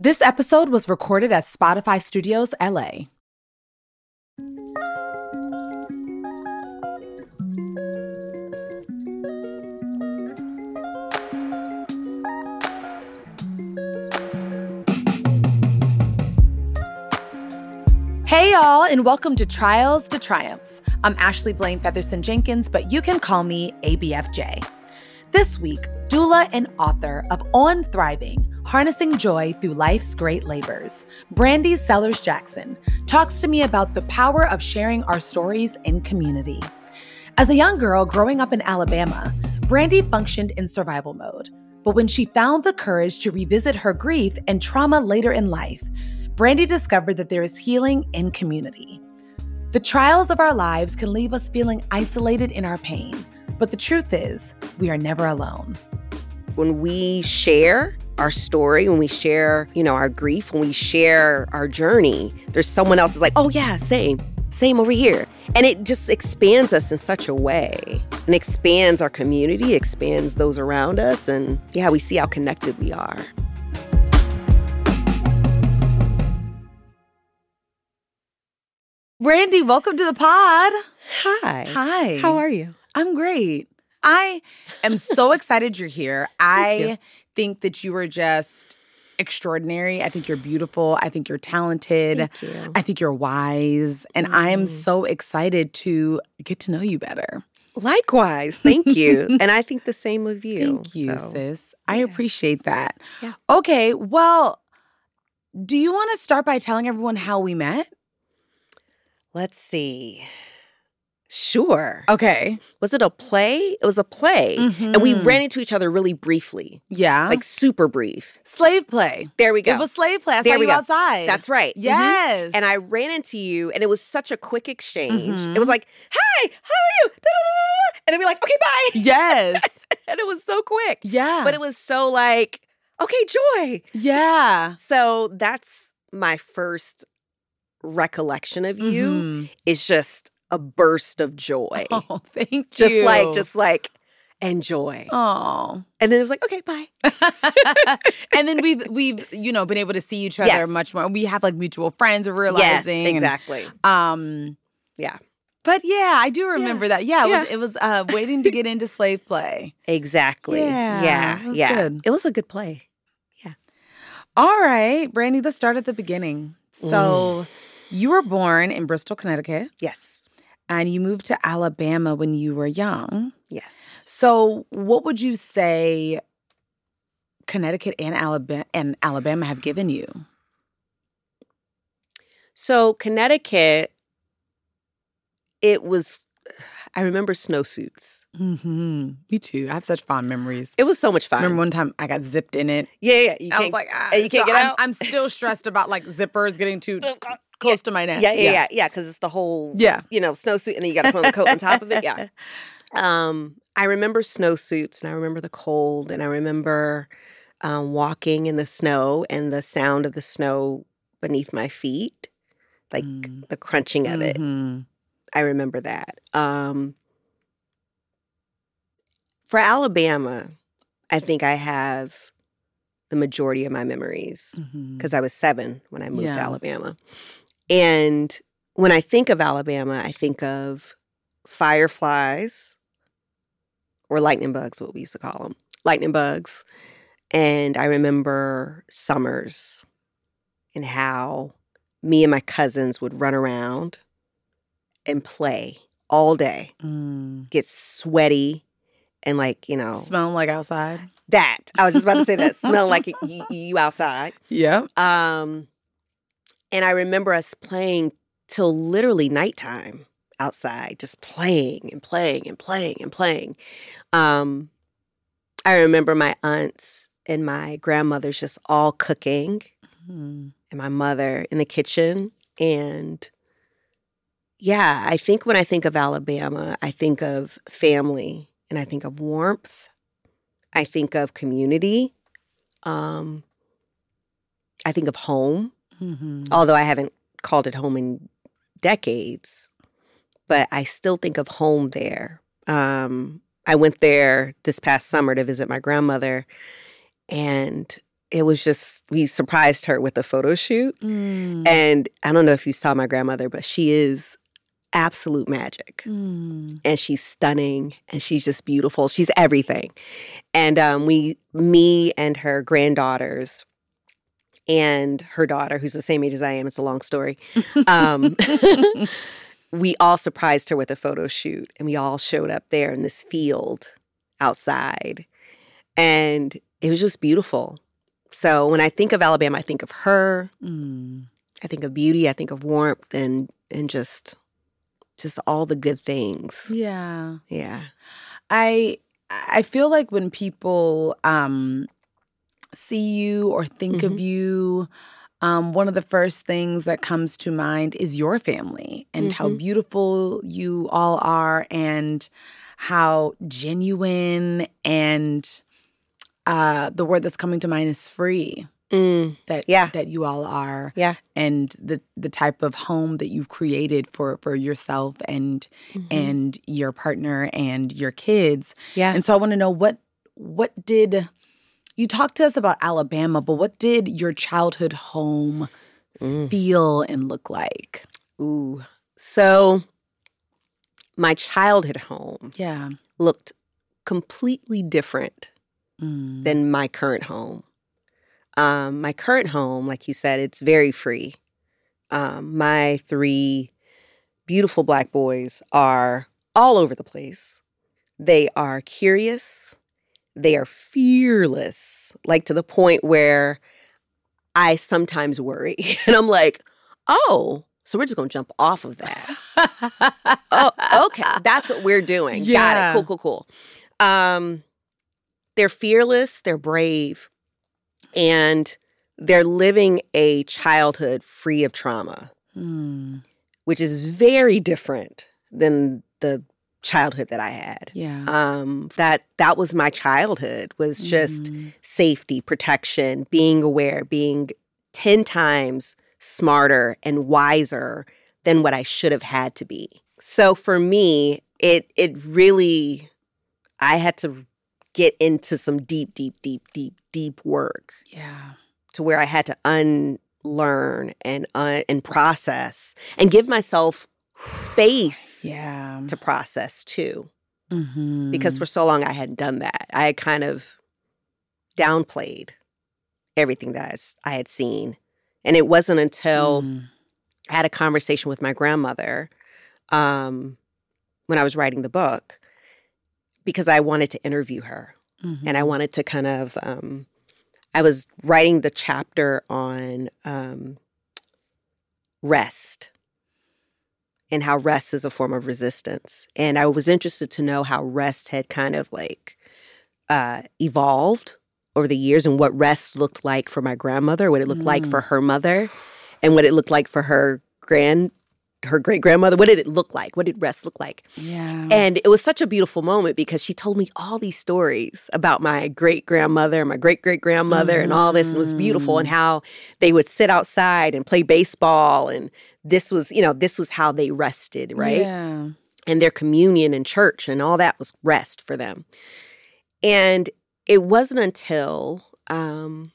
This episode was recorded at Spotify Studios LA. Hey, y'all, and welcome to Trials to Triumphs. I'm Ashley Blaine Featherson Jenkins, but you can call me ABFJ. This week, doula and author of On Thriving Harnessing Joy Through Life's Great Labors, Brandi Sellerz-Jackson talks to me about the power of sharing our stories in community. As a young girl growing up in Alabama, Brandi functioned in survival mode. But when she found the courage to revisit her grief and trauma later in life, Brandi discovered that there is healing in community. The trials of our lives can leave us feeling isolated in our pain, but the truth is, we are never alone. When we share our story, when we share, you know, our grief, when we share our journey, there's someone else is like, oh yeah, same, same over here. And it just expands us in such a way and expands our community, expands those around us. And yeah, we see how connected we are. Brandi, welcome to the pod. Hi. Hi. How are you? I'm great. I am so excited you're here. I you. think that you are just extraordinary. I think you're beautiful. I think you're talented. You. I think you're wise. And I am Mm. so excited to get to know you better. Likewise. Thank you. and I think the same of you. Thank you, so. sis. I yeah. appreciate that. Yeah. Okay, well, do you want to start by telling everyone how we met? Let's see. Sure. Okay. Was it a play? It was a play. And we Mhm. ran into each other really briefly, Yeah. like super brief. slave play. There we go. It was slave play. I There we go. outside. That's right. Mhm. Yes. And I ran into you, and it was such a quick exchange. Mhm. It was like, "Hi, how are you?" Da-da-da-da-da. And then we like, "Okay, bye." Yes. and it was so quick, Yeah. but it was so like, "Okay, joy." yeah. So that's my first recollection of you. Is just a burst of joy, Oh, thank just you. Just like, just like, enjoy. Oh. And then it was like, "Okay, bye." and then we've we've you know been able to see each other Yes. much more. We have like mutual friends. We're Yes, realizing. and, exactly. um. Yeah. But yeah, I do remember that. Yeah, it was it was uh, waiting to get into slave play. Exactly. Yeah, Yeah. it was yeah. good. It was a good play. Yeah. All right, Brandi, let's start at the beginning. Mm. So, you were born in Bristol, Connecticut, Yes. And you moved to Alabama when you were young. Yes. So, what would you say Connecticut and Alabama and Alabama have given you? So Connecticut, it was. I remember snowsuits. Mm-hmm. Me too. I have such fond memories. It was so much fun. Remember one time I got zipped in it. yeah, yeah. You I was like, ah, and you can't get I'm, out? I'm still stressed about like zippers getting too close to my neck. yeah, yeah, yeah, yeah. Because it's the whole, Yeah. you know, snowsuit, and then you got to put on the coat on top of it. Yeah. Um, I remember snowsuits, and I remember the cold, and I remember um, walking in the snow and the sound of the snow beneath my feet, like Mm. the crunching of it. Mhm. I remember that. Um, for Alabama, I think I have the majority of my memories because I was seven when I moved to Alabama. And when I think of Alabama, I think of fireflies or lightning bugs, what we used to call them lightning bugs. And I remember summers and how me and my cousins would run around and play all day, Mm. get sweaty, and like, you know, Smelling like outside. that. I was just about to say that, smell like you, you outside. Yeah. Um, and I remember us playing till literally nighttime outside, just playing and playing and playing and playing. Um, I remember my aunts and my grandmothers just all cooking, Mm. and my mother in the kitchen. And yeah, I think when I think of Alabama, I think of family and I think of warmth. I think of community. Um, I think of home Mhm. although I haven't called it home in decades, but I still think of home there. Um, I went there this past summer to visit my grandmother, and it was just we surprised her with a photo shoot. Mm. And I don't know if you saw my grandmother, but she is absolute magic. Mm. And she's stunning and she's just beautiful. She's everything. And um, we, me and her granddaughters and her daughter, who's the same age as I am, it's a long story. Um, we all surprised her with a photo shoot and we all showed up there in this field outside. And it was just beautiful. So when I think of Alabama, I think of her. Mm. I think of beauty. I think of warmth and and just just all the good things. Yeah. Yeah. I I feel like when people um see you or think of Mhm. you, um, one of the first things that comes to mind is your family and how Mhm. beautiful you all are and how genuine and uh the word that's coming to mind is free Mm, that Yeah. that you all are Yeah. and the the type of home that you've created for for yourself and mhm. and your partner and your kids yeah. and so I want to know what what did you talked to us about Alabama, but what did your childhood home Mm. feel and look like? Ooh. So my childhood home Yeah. looked completely different Mm. than my current home. Um, my current home, like you said, it's very free. Um, my three beautiful black boys are all over the place. They are curious. They are fearless, like to the point where I sometimes worry. And I'm like, oh, so we're just going to jump off of that. oh, okay. That's what we're doing. Got it. Cool, cool, cool. Um, they're fearless, they're brave, and they're living a childhood free of trauma, Mm. which is very different than the childhood that I had. Yeah. Um, that that was my childhood was just Mhm. safety, protection, being aware, being 10 times smarter and wiser than what I should have had to be. So for me, it it really I had to get into some deep deep deep deep deep work yeah. to where I had to unlearn and un- and process and give myself space Yeah. to process too Mhm. because for so long I hadn't done that. I had kind of downplayed everything that I had seen. And it wasn't until Mm. I had a conversation with my grandmother um, when I was writing the book because I wanted to interview her and I Mhm. wanted to kind of, um, I was writing the chapter on um, rest and how rest is a form of resistance. And I was interested to know how rest had kind of like uh, evolved over the years and what rest looked like for my grandmother, what it looked like Mm. for her mother, and what it looked like for her grand, her great grandmother. What did it look like? What did rest look like? Yeah. And it was such a beautiful moment because she told me all these stories about my great grandmother, my great great grandmother, and all this. And it was beautiful, and how they would sit outside and play baseball. And this was, you know, this was how they rested, right? Yeah. And their communion and church and all that was rest for them. And it wasn't until um,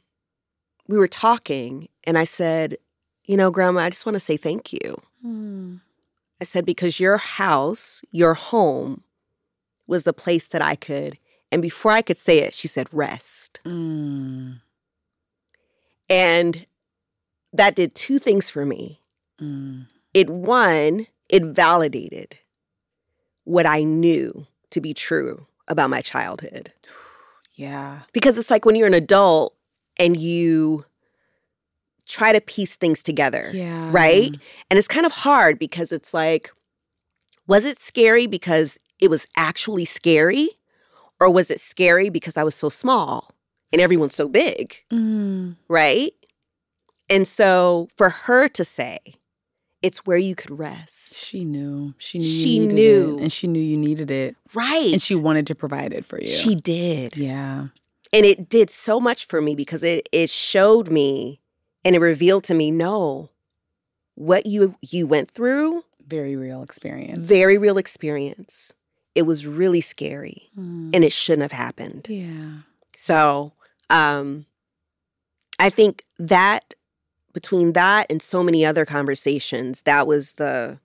we were talking and I said, You know, Grandma, I just want to say thank you. Mm. I said, because your house, your home was the place that I could. And before I could say it, she said, rest. Mm. And that did two things for me. Mm. It, one, it validated what I knew to be true about my childhood. Yeah. Because it's like when you're an adult and you try to piece things together. Yeah. right? And it's kind of hard because it's like, was it scary because it was actually scary? Or was it scary because I was so small and everyone's so big, Mm. right? And so for her to say, it's where you could rest, She knew. She knew. She knew. it, and she knew you needed it, right? and she wanted to provide it for you. she did. Yeah. And it did so much for me because it it showed me and it revealed to me, no, what you you went through, Very real experience. very real experience. It was really scary Mm. and it shouldn't have happened. Yeah. So, um, I think that between that and so many other conversations, that was the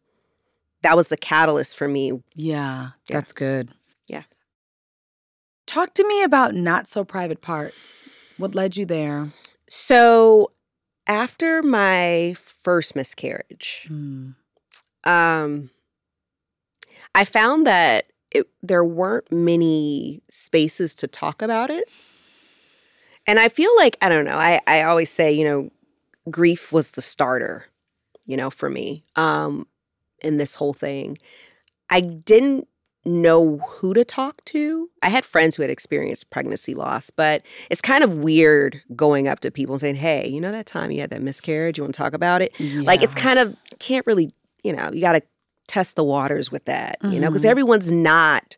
that was the catalyst for me. Yeah, Yeah. that's good. Yeah. Talk to me about not so private parts. What led you there? So after my first miscarriage, Hmm. um, I found that it, there weren't many spaces to talk about it. And I feel like, I don't know, I, I always say, you know, grief was the starter, you know, for me um, in this whole thing. I didn't know who to talk to. I had friends who had experienced pregnancy loss, but it's kind of weird going up to people and saying, hey, you know that time you had that miscarriage? You want to talk about it? Like it's kind of can't really, you know, you got to test the waters with that, you know, because Mhm. everyone's not.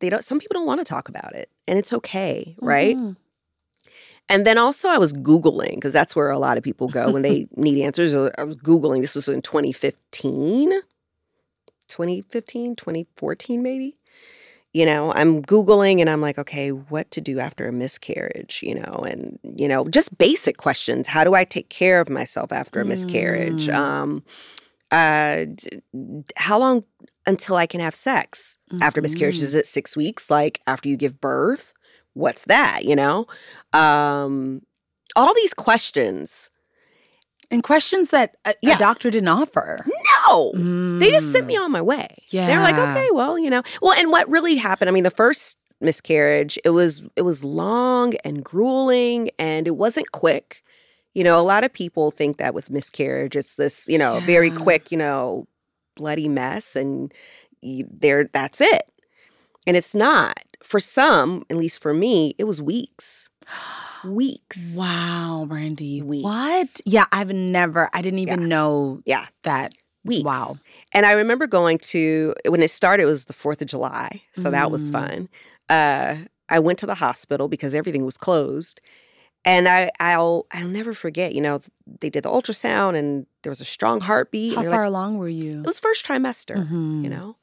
They don't. Some people don't want to talk about it, and it's okay, right? Mhm. And then also, I was googling because that's where a lot of people go when they need answers. Uh, I was googling. This was in 2015, 2015, 2014, maybe. You know, I'm googling and I'm like, okay, what to do after a miscarriage? You know, and you know, just basic questions. How do I take care of myself after a miscarriage? Mm. Um, uh, how long until I can have sex after miscarriage? Is it six weeks? Like after you give birth? What's that? You know, um, all these questions. And questions that a, a doctor didn't offer. No, they just sent me Mm. on my way. Yeah. They're like, okay, well, you know. Well, and what really happened? I mean, the first miscarriage, it was it was long and grueling, and it wasn't quick. You know, a lot of people think that with miscarriage, it's this, you know, very quick, you know, bloody mess, and you, there, that's it. And it's not. For some, at least for me, it was weeks. Weeks. Wow, Brandi. Weeks. What? Yeah, I've never, I didn't even Yeah. know Yeah. that. Weeks. Wow. And I remember going to when it started. It was the Fourth of July, so that was Mm. fun. Uh, I went to the hospital because everything was closed, and I I'll I'll never forget. You know, they did the ultrasound, and there was a strong heartbeat. How far like, along were you? it was first trimester. Mhm. You know,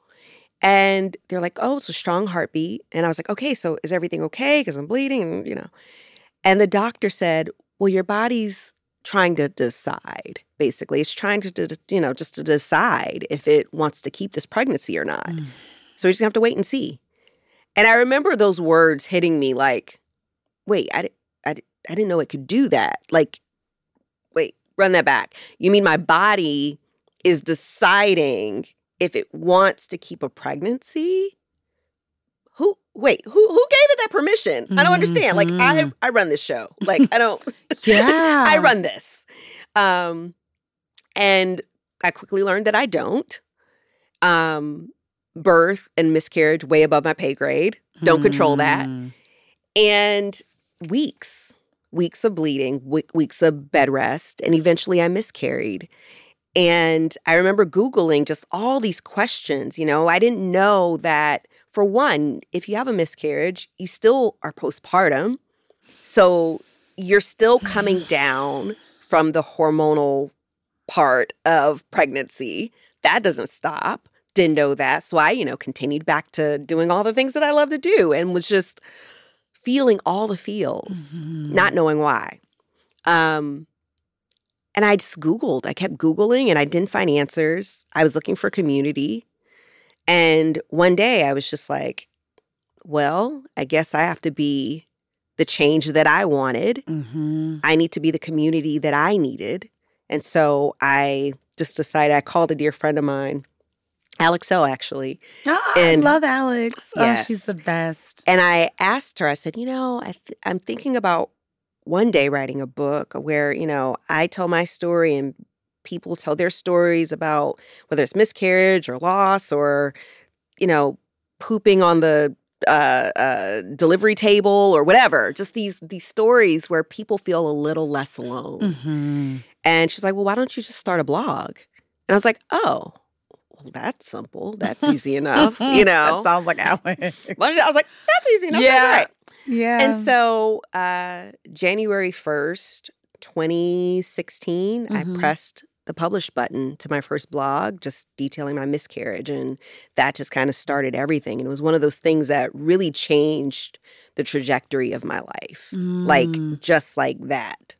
and they're like, "Oh, it's a strong heartbeat," and I was like, "Okay, so is everything okay? Because I'm bleeding," and you know, and the doctor said, "Well, your body's." Trying to decide basically. It's trying to you know just to decide if it wants to keep this pregnancy or not. Mm. so we just have to wait and see. And i remember those words hitting me like wait i, I, I didn't know it could do that. Like wait run that back. You mean my body is deciding if it wants to keep a pregnancy wait who who gave it that permission i don't understand like i Mhm. i run this show like i don't Yeah. I run this. Um, and I quickly learned that I don't. Um, birth and miscarriage way above my pay grade. Don't control that. Mm. And weeks, weeks of bleeding, we- weeks of bed rest, and eventually I miscarried. And I remember Googling just all these questions. You know, I didn't know that, for one, if you have a miscarriage, you still are postpartum. So you're still coming down from the hormonal part of pregnancy. That doesn't stop. Didn't know that. So I, you know, continued back to doing all the things that I love to do and was just feeling all the feels, Mhm. not knowing why. Um, and I just Googled. I kept Googling and I didn't find answers. I was looking for community. And one day I was just like, well, I guess I have to be the change that I wanted. Mhm. I need to be the community that I needed. And so I just decided I called a dear friend of mine, Alex Elle, actually. Ah, And- I love Alex. Oh, she's the best. And I asked her, I said, you know, I th- I'm thinking about one day writing a book where, you know, I tell my story and people tell their stories about whether it's miscarriage or loss or, you know, pooping on the uh, uh, delivery table or whatever. Just these these stories where people feel a little less alone. Mhm. And she's like, well, why don't you just start a blog? And I was like, oh, well, that's simple. That's easy enough, you know. that sounds like Alex. I was like, that's easy enough. Yeah. Yeah. And so uh, January 1st, 2016, Mhm. I pressed the publish button to my first blog, just detailing my miscarriage. And that just kind of started everything. And it was one of those things that really changed the trajectory of my life. Like Mm. just like that.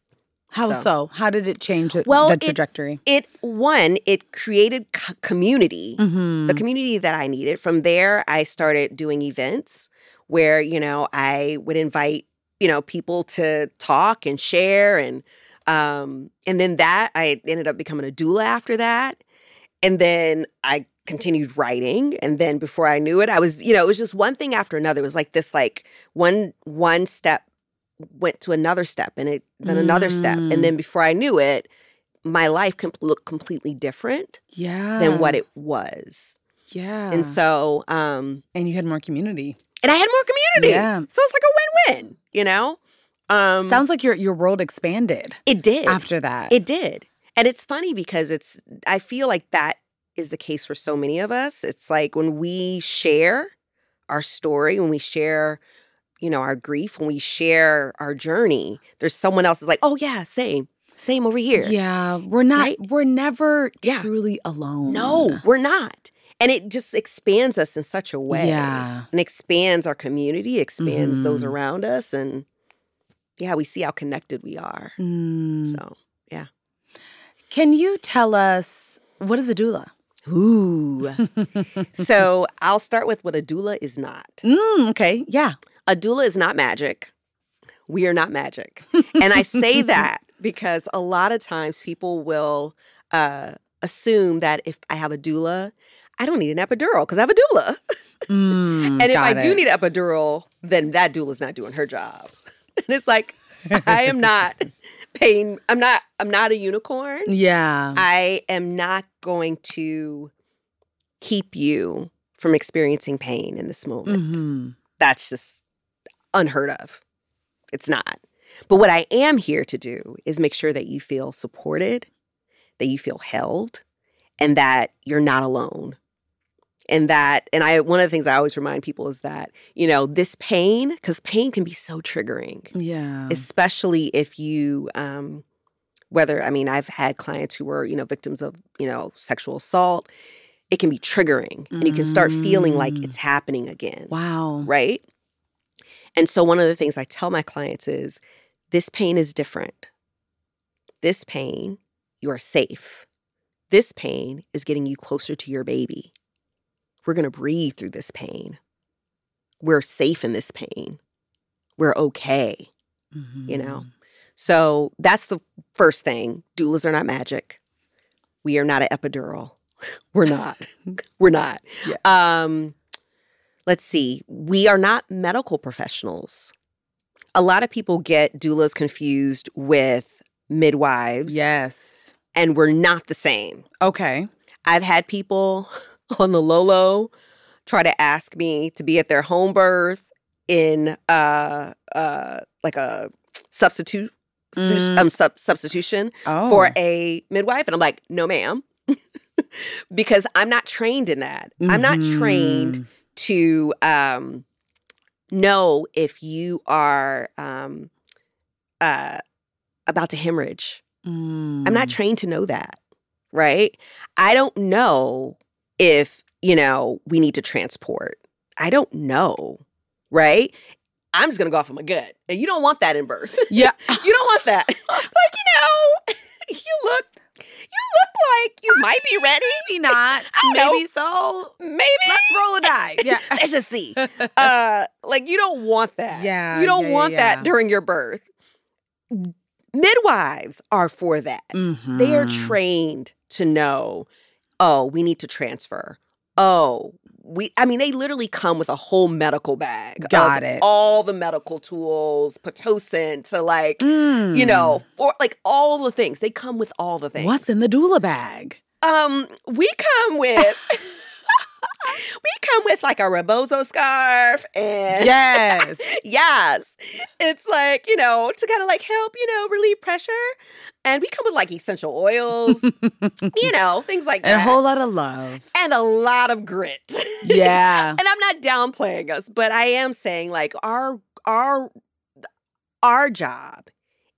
how so- so. How did it change the- Well, the trajectory? It one, it created c- community. Mhm. the community that I needed. From there, I started doing events where, you know, I would invite, you know, people to talk and share and um and then that I ended up becoming a doula after that. And then I continued writing and then before I knew it, I was, you know, it was just one thing after another. It was like this like one one step went to another step and it then another step. Mm. And then before I knew it, my life com- looked completely different yeah. than what it was. Yeah. And so, um, and you had more community. and I had more community. Yeah. So it's like a win-win, you know? Um Sounds like your your world expanded it did. after that. It did. And it's funny because it's I feel like that is the case for so many of us. It's like when we share our story, when we share, you know, our grief, when we share our journey, there's someone else is like, "Oh yeah, same. Same over here." Yeah, we're not. Right? We're never Yeah. truly alone. No, we're not. And it just expands us in such a way. Yeah. And expands our community, expands those Mhm. around us. And yeah, we see how connected we are. Mm. So, yeah. Can you tell us what is a doula? ooh. so I'll start with what a doula is not. Mm, okay. Yeah. A doula is not magic. We are not magic. and I say that because a lot of times people will uh, assume that if I have a doula, I don't need an epidural because I have a doula. Mm, And if I got do need an epidural, then that doula is not doing her job. and it's like I am not paying. I'm not. I'm not a unicorn. yeah. I am not going to keep you from experiencing pain in this moment. Mhm. That's just unheard of. It's not. But what I am here to do is make sure that you feel supported, that you feel held, and that you're not alone. And that, and I, one of the things I always remind people is that, you know, this pain, because pain can be so triggering Yeah. especially if you um whether i mean i've had clients who were you know victims of you know sexual assault it can be triggering and you can start feeling like Mm. it's happening again wow. right and so one of the things i tell my clients is this pain is different this pain you are safe this pain is getting you closer to your baby we're going to breathe through this pain we're safe in this pain we're okay you know? Mhm. So that's the first thing. Doulas are not magic. We are not an epidural. We're not. We're not. Yeah. Um, let's see. We are not medical professionals. A lot of people get doulas confused with midwives. Yes. And we're not the same. Okay. I've had people on the low try to ask me to be at their home birth in uh uh like a substitute Mm. um sub- substitution Oh. for a midwife and I'm like no ma'am because I'm not trained in that. I'm not trained Mhm. to um know if you are um uh about to hemorrhage. I'm not Mm. trained to know that, right? I don't know if, you know, we need to transport. I don't know, right? I'm just gonna go off of my gut. And you don't want that in birth. Yeah. you don't want that. like, you know, you look you look like you might be ready. Maybe not. don't know. Maybe so. Maybe. Let's roll a die. Yeah. Let's just see. Uh like you don't want that. Yeah, You don't yeah, want yeah. that during your birth. Midwives are for that. They are trained to know, oh, we need to transfer. Oh, we I mean, they literally come with a whole medical bag. Got it. All the medical tools, Pitocin to like, you Mm. know, for like all the things. They come with all the things. What's in the doula bag? Um, we come with we come with like a rebozo scarf and Yes. yes. It's like, you know, to kind of like help, you know, relieve pressure. And we come with like essential oils, you know, things like and a whole lot of love. and a lot of grit. Yeah. and I'm not downplaying us, but I am saying like our our our job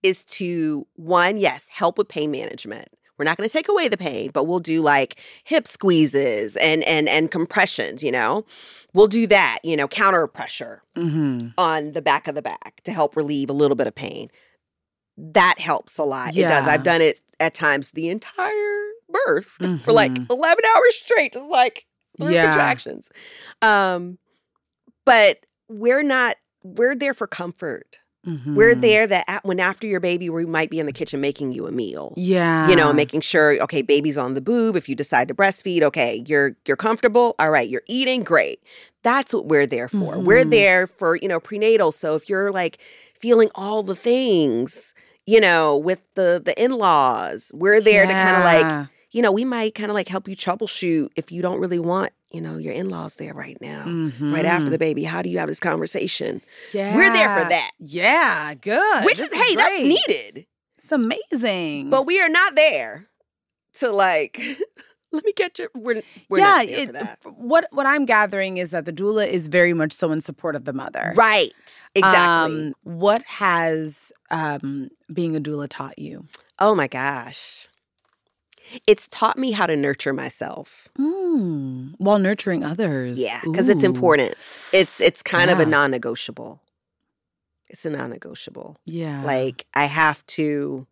is to one, yes, help with pain management. We're not going to take away the pain, but we'll do like hip squeezes and and and compressions, you know. We'll do that, you know, counter pressure Mm-hmm. on the back of the back to help relieve a little bit of pain. That helps a lot. It does. I've done it at times the entire birth for like Mhm. 11 hours straight, just like through Yeah. contractions. Um, but we're not, we're there for comfort. We're Mhm. there that at, when after your baby, we might be in the kitchen making you a meal. Yeah. You know, making sure, okay, baby's on the boob. If you decide to breastfeed, okay, you're you're comfortable. All right, you're eating, great. That's what we're there for. We're Mhm. there for, you know, prenatal. So if you're like feeling all the things, you know, with the the in-laws, we're there to kind of like you know, we might kind of like help you troubleshoot if you don't really want, you know, your in-laws there right now. Right after Mhm. the baby, how do you have this conversation? Yeah. We're there for that. Yeah, good. Which This is, hey, that's needed. It's amazing. But we are not there to like, let me get your. We're, we're yeah, not there it- for that. what what I'm gathering is that the doula is very much so in support of the mother. Right. Exactly. Um, what has um, being a doula taught you? oh my gosh. It's taught me how to nurture myself. Mm, while nurturing others. Yeah, because it's important. It's it's kind of a non-negotiable. It's a non-negotiable. Yeah. Like I have to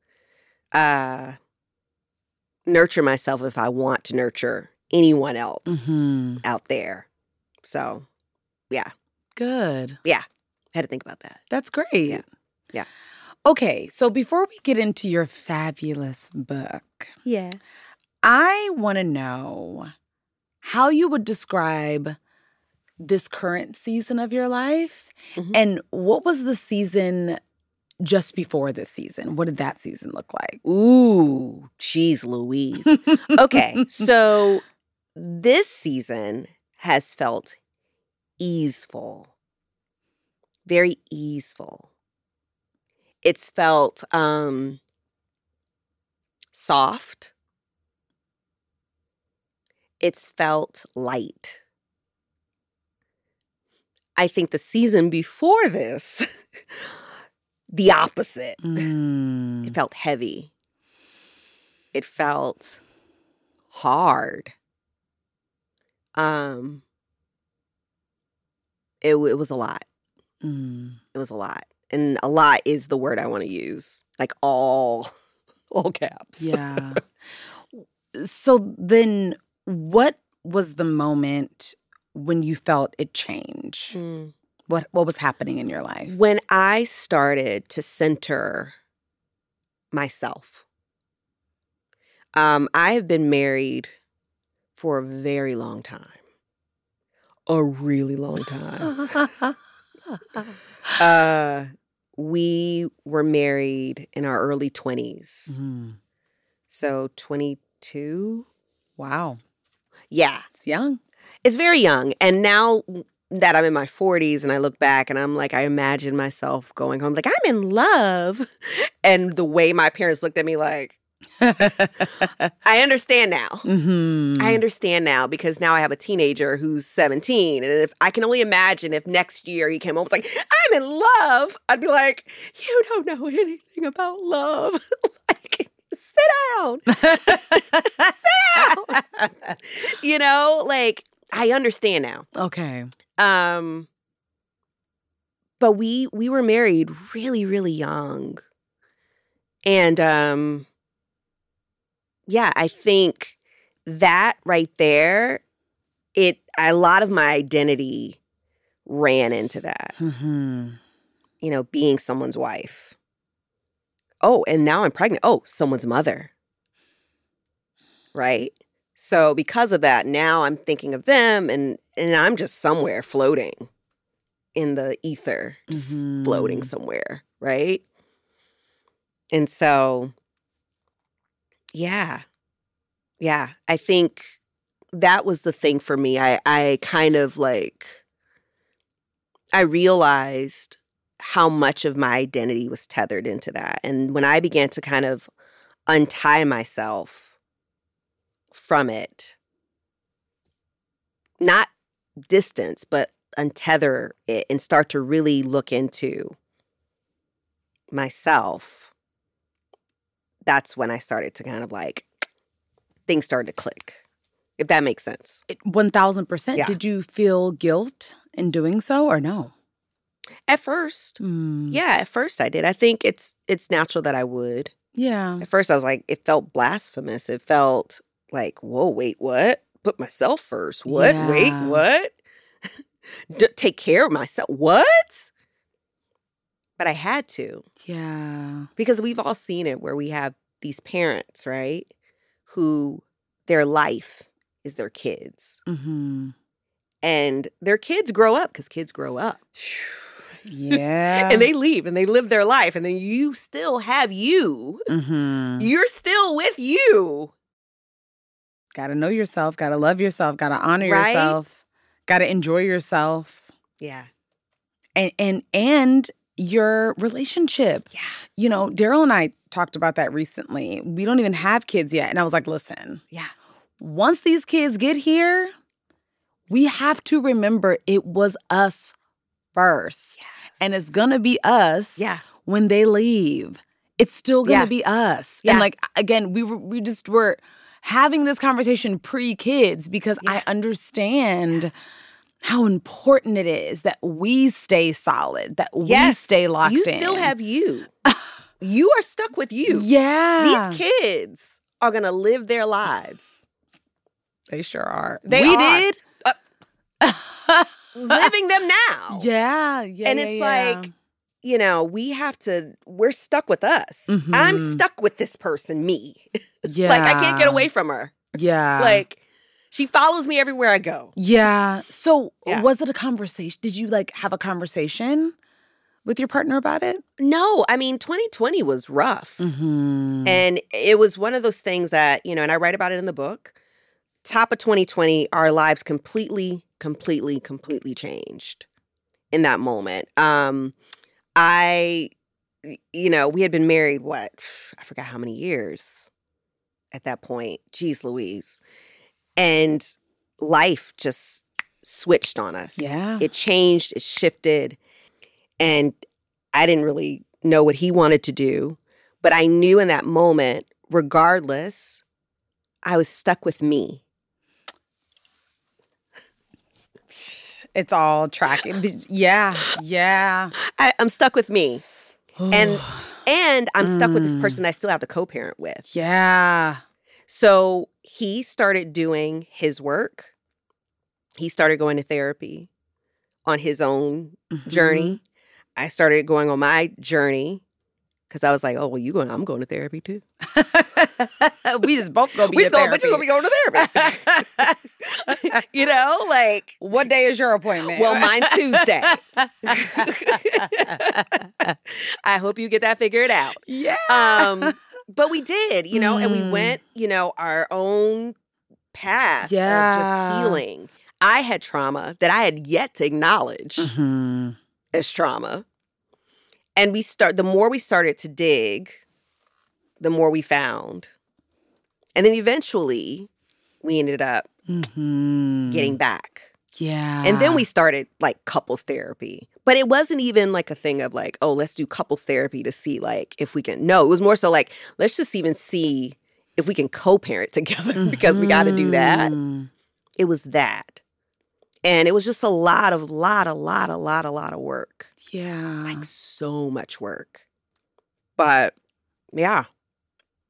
uh nurture myself if I want to nurture anyone else Mhm. out there. So, yeah, Good. Yeah. I Had to think about that. That's great. Yeah. Yeah. Okay, so before we get into your fabulous book, Yes. I want to know how you would describe this current season of your life Mhm. and what was the season just before this season? What did that season look like? Ooh, geez, Louise. okay, so this season has felt easeful, very easeful. It's felt um, soft. It's felt light. I think the season before this, the opposite. Mm. It felt heavy. It felt hard. Um it, it was a lot. Mm. It was a lot. And a lot is the word I want to use. Like all all caps. Yeah. so then what was the moment when you felt it change? Mm. What what was happening in your life? When I started to center myself. Um I have been married for a very long time. A really long time. Uh, we were married in our early 20s. Mhm. So 22. Wow. Yeah, It's young. it's very young. And now that I'm in my 40s and I look back and I'm like, I imagine myself going home, like, I'm in love. And the way my parents looked at me, like, I understand now. Mhm. I understand now because now I have a teenager who's 17. And if I can only imagine if next year he came home and was like, I'm in love, I'd be like, You don't know anything about love. like, sit down. Sit down. you know, like I understand now. okay. Um but we we were married really, really young. And um yeah, I think that right there, it a lot of my identity ran into that. Mhm. You know, being someone's wife. Oh, and now I'm pregnant. Oh, someone's mother. Right? So because of that, now I'm thinking of them and and I'm just somewhere floating in the ether, just floating Mhm. somewhere, right? And so yeah. Yeah, I think that was the thing for me. I I kind of like I realized how much of my identity was tethered into that. And when I began to kind of untie myself from it, not distance, but untether it and start to really look into myself, that's when I started to kind of like things started to click. If that makes sense. It- 1000%. Yeah. Did you feel guilt in doing so or no? At first, Mm, yeah, at first I did. I think it's it's natural that I would. Yeah. At first I was like, it felt blasphemous. It felt like, whoa, wait, what? Put myself first. What? Wait, what? D- take care of myself. What? But I had to. Yeah. because we've all seen it where we have these parents, right? Who their life is their kids. hmm And their kids grow up because kids grow up. Yeah. And they leave and they live their life. And then you still have you. hmm You're still with you. Gotta know yourself, gotta love yourself, gotta honor Right? yourself, gotta enjoy yourself. Yeah. And and and your relationship. Yeah. You know, Daryl and I talked about that recently. We don't even have kids yet. And I was like, listen, Yeah. once these kids get here, we have to remember it was us first. And it's gonna be us Yeah. when they leave. It's still gonna Yeah. be us. Yeah. And like again, we were we just were having this conversation pre-kids because I Yeah. understand how important it is that we stay solid, that we stay locked You in. You still have you. you are stuck with you. Yeah. These kids are going to live their lives. they sure are. They we are. did. living them now. Yeah, yeah. and yeah, it's yeah. like you know we have to we're stuck with us i'm Mhm. stuck with this person me yeah. like i can't get away from her Yeah. like she follows me everywhere i go Yeah. So Yeah. was it a conversation? Did you like have a conversation with your partner about it? no i mean 2020 was rough Mm-hmm. and it was one of those things that you know and i write about it in the book top of 2020 our lives completely completely completely changed in that moment um i you know we had been married what i forgot how many years at that point jeez louise and life just switched on us Yeah. it changed it shifted and i didn't really know what he wanted to do but i knew in that moment regardless i was stuck with me it's all tracking. Yeah. Yeah. I, i'm stuck with me And- and i'm stuck with this Mm. person i still have to co-parent with yeah. So he started doing his work. He started going to therapy on his own Mm-hmm. journey. I started going on my journey because I was like, oh, well, you going, I'm going to therapy too. We just both gonna be We just gonna, just therapy. gonna be going to therapy. you know, like, what day is your appointment? well, mine's Tuesday. I hope you get that figured out. yeah. Um, but we did, you know, and we Mm. went, you know, our own path of Yeah. just healing. I had trauma that I had yet to acknowledge Mhm. as trauma. And we start the more we started to dig, the more we found. And then eventually we ended up Mhm. getting back. yeah. And then we started like couples therapy. But it wasn't even like a thing of like, oh, let's do couples therapy to see like if we can. No, it was more so like, let's just even see if we can co parent together because we got to do that. Mhm. It was that. And it was just a lot of, lot, a lot, a lot, a lot of work. Yeah. Like so much work. But yeah,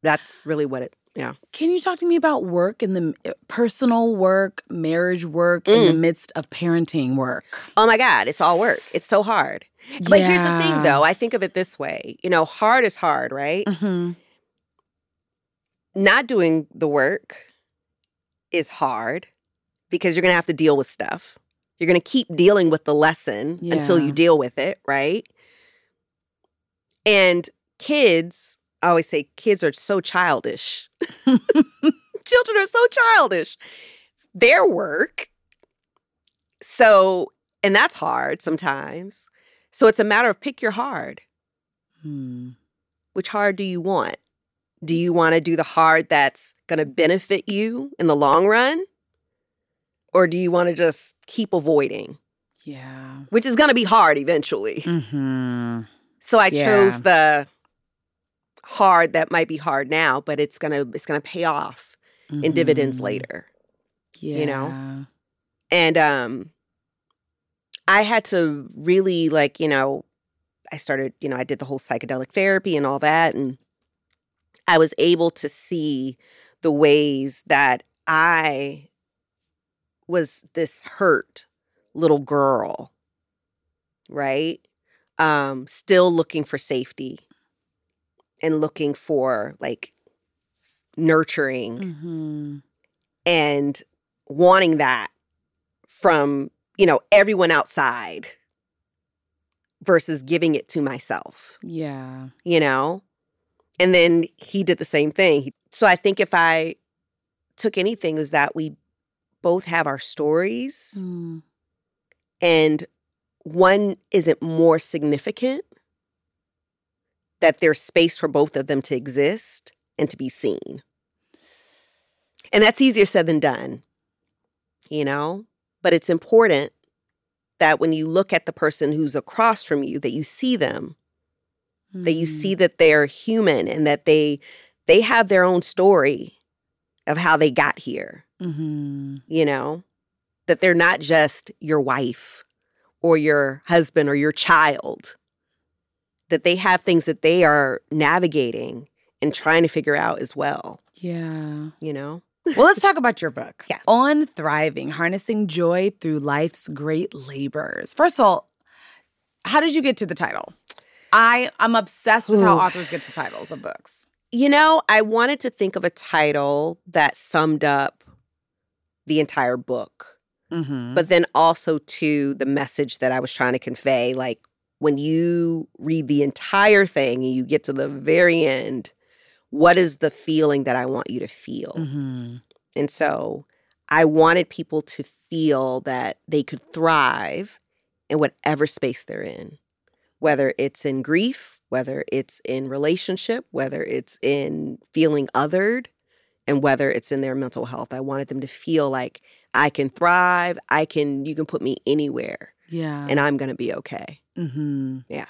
that's really what it, yeah. Can you talk to me about work and the uh, personal work, marriage work, in the Mm. midst of parenting work? Oh my God, it's all work. It's so hard. But here's the thing though, I think of it this way you know, hard is hard, right? Mm-hmm. not doing the work is hard because you're going to have to deal with stuff. You're going to keep dealing with the lesson until you deal with it, right? And kids, I always say kids are so childish. Children are so childish. Their work. So, and that's hard sometimes. So it's a matter of pick your hard. Hmm. Which hard do you want? Do you want to do the hard that's going to benefit you in the long run? Or do you want to just keep avoiding, Yeah. which is going to be hard eventually? Mm-hmm. So I Yeah. chose the hard that might be hard now, but it's to it's to pay off in dividends Mhm. later. Yeah. you know? And um I had to really like, you know, I started, you know, I did the whole psychedelic therapy and all that and I was able to see the ways that I was this hurt little girl, right? Um still looking for safety and looking for like nurturing hmm and wanting that from you know everyone outside versus giving it to myself Yeah. you know and then he did the same thing so i think if i took anything is that we both have our stories Mm. and one isn't more significant that there's space for both of them to exist and to be seen. And that's easier said than done you know? But it's important that when you look at the person who's across from you that you see them that you see that they're human and that they they have their own story of how they got here Mm-hmm. you know? That they're not just your wife or your husband or your child that they have things that they are navigating and trying to figure out as well Yeah. you know Well, let's talk about your book. Yeah. On Thriving, Harnessing Joy Through Life's Great Labors. First of all, how did you get to the title? I I'm obsessed with how authors get to titles of books. you know i wanted to think of a title that summed up the entire book Mm-hmm. but then also to the message that I was trying to convey. Like when you read the entire thing and you get to the very end, what is the feeling that I want you to feel? mm-hmm. And so I wanted people to feel that they could thrive in whatever space they're in, whether it's in grief, whether it's in relationship, whether it's in feeling othered, and whether it's in their mental health. I wanted them to feel like I can thrive. I can, you can put me anywhere Yeah. and I'm going to be okay. Mm-hmm. Yeah.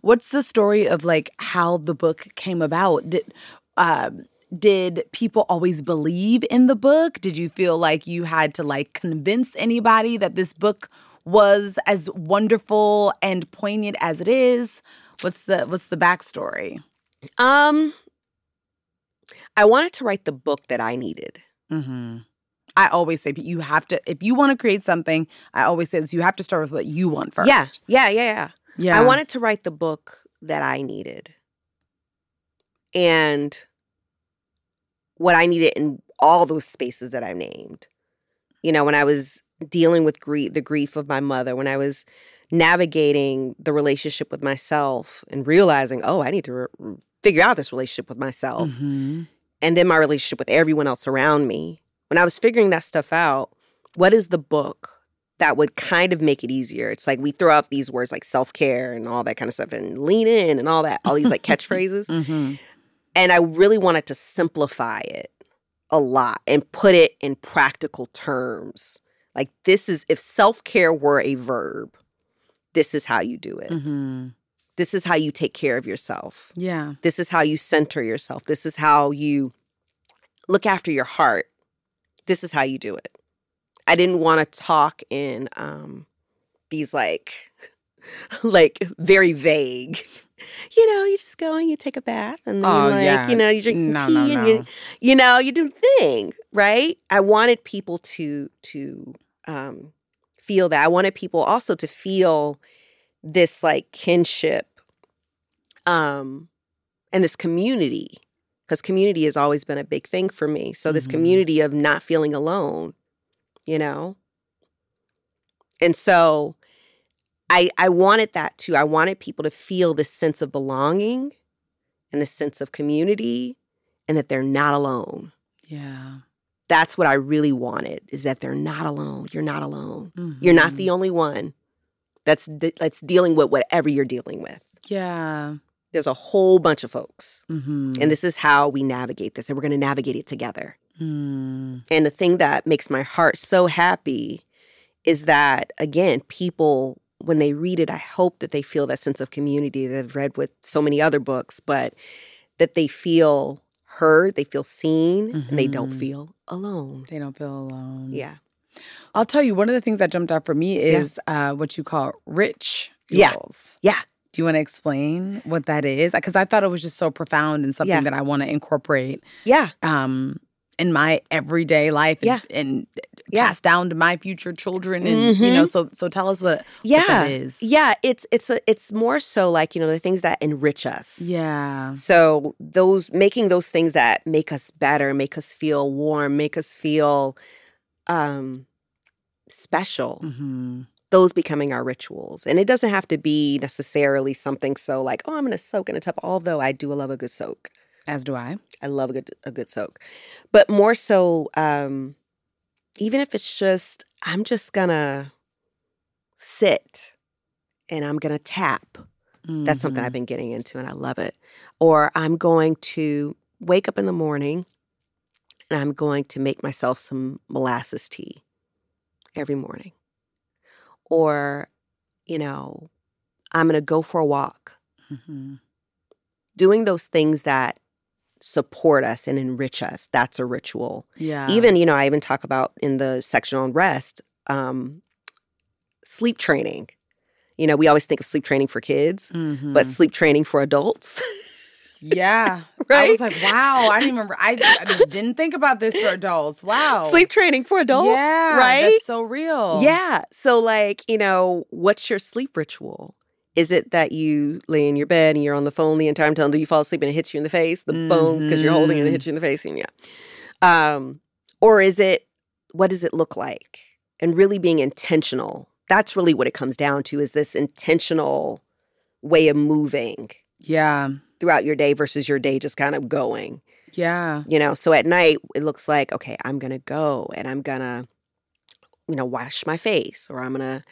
What's the story of like how the book came about? Did um did people always believe in the book? Did you feel like you had to like convince anybody that this book was as wonderful and poignant as it is? What's the what's the backstory? Um, I wanted to write the book that I needed. Mm-hmm. I always say you have to if you want to create something. I always say this: you have to start with what you want first. Yeah, yeah, yeah, yeah. yeah. I wanted to write the book that I needed. And what I needed in all those spaces that I've named. You know, when I was dealing with grief, the grief of my mother, when I was navigating the relationship with myself and realizing, oh, I need to re- figure out this relationship with myself. Mhm. And then my relationship with everyone else around me. When I was figuring that stuff out, what is the book that would kind of make it easier? It's like we throw out these words like self care and all that kind of stuff and lean in and all that, all these like catchphrases. Mhm. And I really wanted to simplify it a lot and put it in practical terms. Like, this is if self care were a verb, this is how you do it. Mhm. This is how you take care of yourself. Yeah. This is how you center yourself. This is how you look after your heart. This is how you do it. I didn't want to talk in um, these like, like very vague. You know, you just go and you take a bath, and then Oh, like, yeah. you know, you drink some No, tea, no, and no. you, you know, you do the thing, right? I wanted people to to um, feel that. I wanted people also to feel this like kinship um and this community because community has always been a big thing for me so this Mhm. community of not feeling alone you know and so i i wanted that too i wanted people to feel this sense of belonging and this sense of community and that they're not alone Yeah. that's what i really wanted is that they're not alone you're not alone you're not Mhm. the only one that's de- that's dealing with whatever you're dealing with Yeah. There's a whole bunch of folks Mm-hmm. and this is how we navigate this and we're going to navigate it together Mm. and the thing that makes my heart so happy is that again people when they read it i hope that they feel that sense of community that i've read with so many other books but that they feel heard, they feel seen, and they don't Mhm. feel alone. They don't feel alone. Yeah. I'll tell you, one of the things that jumped out for me Yeah. is uh, what you call rich Yeah. Yeah. Do you want to explain what that is? Because I thought it was just so profound and something Yeah. that I want to incorporate Yeah. um, in my everyday life and, Yeah. and Yeah. pass down to my future children. And you know, so so tell us what, what Yeah. that is. Yeah. It's it's a, it's more so like, you know, the things that enrich us. Yeah. So those making those things that make us better, make us feel warm, make us feel um special. hmm Those becoming our rituals. And it doesn't have to be necessarily something so like, oh, I'm gonna soak in a tub, although I do love a good soak. As do I. I love a good a good soak. But more so, um, even if it's just I'm just gonna sit and I'm gonna tap. That's something. I've been getting into and I love it. Or I'm going to wake up in the morning and I'm going to make myself some molasses tea every morning. Or, you know, I'm going to go for a walk. Mhm. Doing those things that support us and enrich us, that's a ritual. Yeah. Even, you know, I even talk about in the section on rest, um, sleep training. You know, we always think of sleep training for kids, but Mhm. sleep training for adults, yeah. I was like, wow, I didn't remember. I, I didn't think about this for adults. Wow. Sleep training for adults, yeah, right? That's so real. Yeah. So, like, you know, what's your sleep ritual? Is it that you lay in your bed and you're on the phone the entire time until you fall asleep and it hits you in the face, the phone because you're holding it and it Mhm. hits you in the face, and yeah. Um, or is it what does it look like? And really being intentional. That's really what it comes down to is this intentional way of moving Yeah. Throughout your day versus your day just kind of going. Yeah. you know so at night it looks like okay i'm gonna go and i'm gonna you know wash my face or i'm gonna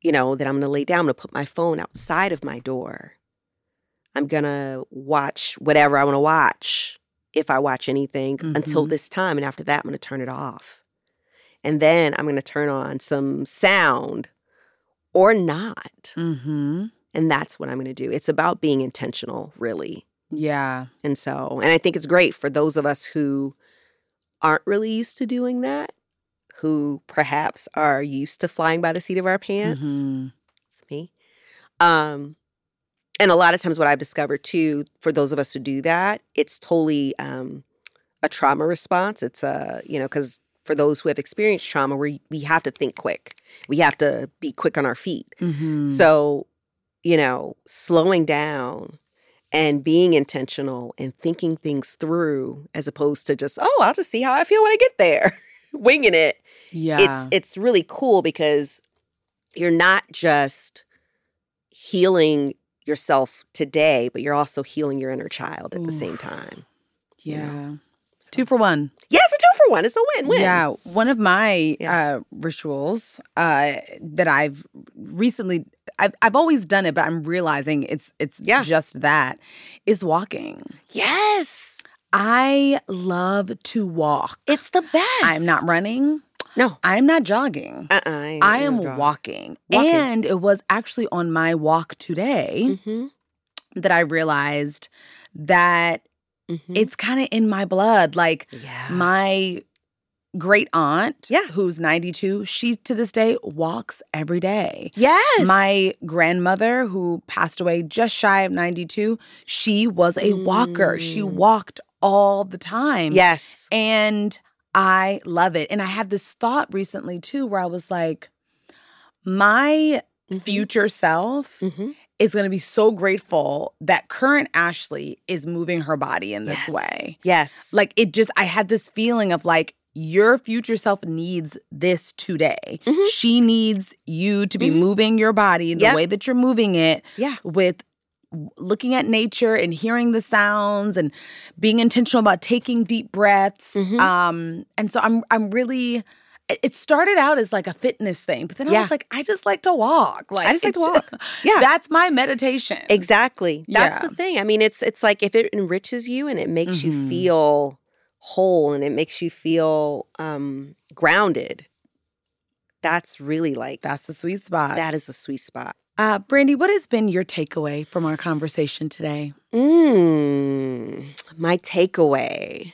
you know that i'm gonna lay down i'm gonna put my phone outside of my door i'm gonna watch whatever i want to watch if i watch anything until Mhm. this time and after that i'm gonna turn it off and then i'm gonna turn on some sound or not Mm-hmm. And that's what i'm gonna do it's about being intentional really Yeah. and so, and I think it's great for those of us who aren't really used to doing that, who perhaps are used to flying by the seat of our pants. Mhm. It's me. Um, and a lot of times, what I've discovered too, for those of us who do that, it's totally um, a trauma response. It's a, you know, because for those who have experienced trauma, we we have to think quick. We have to be quick on our feet. Mhm. So, you know, slowing down and being intentional and thinking things through as opposed to just, oh, I'll just see how I feel when I get there, winging it. yeah. It's it's really cool because you're not just healing yourself today, but you're also healing your inner child at the same time. yeah. So- Two for one. Yeah, it's a two for one. It's a win-win. Yeah, one of my Yeah. uh, rituals uh, that I've recently I've I've always done it, but I'm realizing it's it's Yeah. just that is walking. Yes. I love to walk. It's the best. I'm not running. No. I'm not jogging. Uh-uh. I, I am walking. Walking. And it was actually on my walk today hmm that I realized that hmm it's kind of in my blood. Like yeah. my great aunt, Yeah. who's 92, she to this day walks every day. yes. My grandmother, who passed away just shy of 92, she was a walker. She Mm. walked all the time. Yes. And I love it. And I had this thought recently too where I was like, my future self Mm-hmm. is going to be so grateful that current Ashley is moving her body in this yes. way. Yes. Like it just, I had this feeling of like, your future self needs this today. Mhm. She needs you to be Mhm. moving your body the Yep. way that you're moving it Yeah. with looking at nature and hearing the sounds and being intentional about taking deep breaths. Mhm. Um, and so I'm I'm really it- started out as like a fitness thing, but then I was like, I just like to walk. Like I just like to walk. Yeah. that's my meditation. Exactly. That's Yeah. the thing. I mean, it's it's like if it enriches you and it makes Mhm. you feel whole and it makes you feel um grounded. That's really like That's the sweet spot. that is a sweet spot. Uh, Brandi, what has been your takeaway from our conversation today? Mm, my takeaway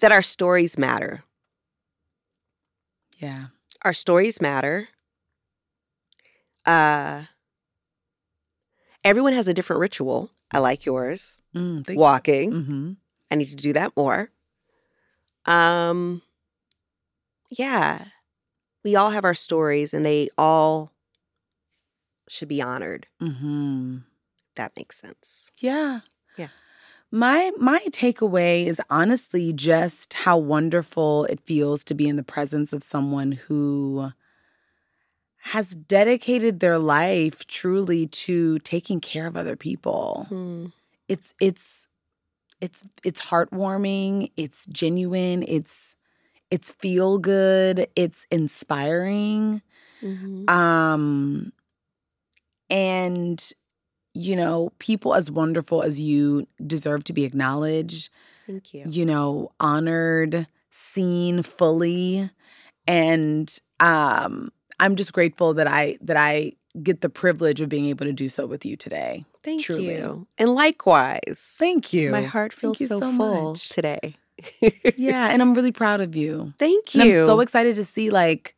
that our stories matter. Yeah. Our stories matter. Uh, everyone has a different ritual. I like yours. Mm, Walking. Mhm. I need to do that more. Um, yeah, we all have our stories, and they all should be honored. Mhm. That makes sense. Yeah. Yeah. My my takeaway is honestly just how wonderful it feels to be in the presence of someone who has dedicated their life truly to taking care of other people. Hmm. It's it's it's it's heartwarming, it's genuine, it's it's feel good, it's inspiring. Mhm. Um and you know, people as wonderful as you deserve to be acknowledged, Thank you. you know, honored, seen fully. And um I'm just grateful that I that I get the privilege of being able to do so with you today. Thank truly. you. And likewise, Thank you. my heart feels so, so full much. today. yeah, and I'm really proud of you. Thank And you. I'm so excited to see like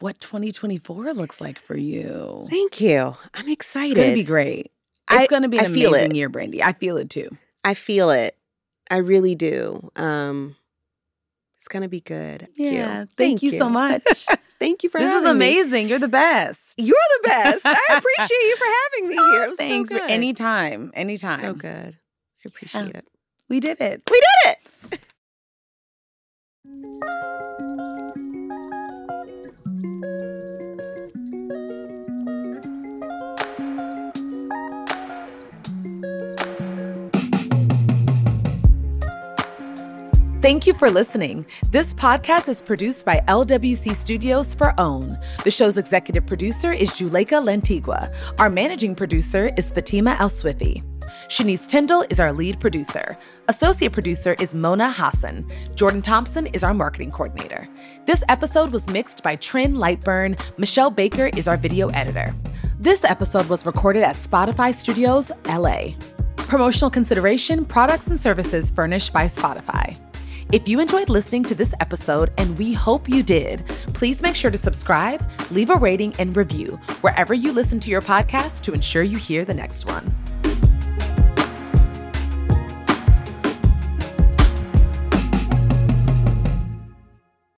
what 2024 looks like for you. Thank you. I'm excited. It's gonna be great. It's I- gonna be an I feel amazing it. year, Brandi. I feel it too. I feel it. I really do. Um, it's gonna be good. Thank Yeah. you. Thank, you, so much. Thank you for this is having me. amazing. You're the best. You're the best. I appreciate you for having me oh, here. It was Thanks so for good. anytime. Anytime. So good. I appreciate it. We did it. We did it. Thank you for listening. This podcast is produced by LWC Studios for OWN. The show's executive producer is Juleyka Lantigua. Our managing producer is Fatima El Swifi. Shanice Tyndall is our lead producer. Associate producer is Mona Hassan. Jordan Thompson is our marketing coordinator. This episode was mixed by Trin Lightburn. Michelle Baker is our video editor. This episode was recorded at Spotify Studios, LA. Promotional consideration, products and services furnished by Spotify. If you enjoyed listening to this episode, and we hope you did, please make sure to subscribe, leave a rating, and review wherever you listen to your podcast to ensure you hear the next one.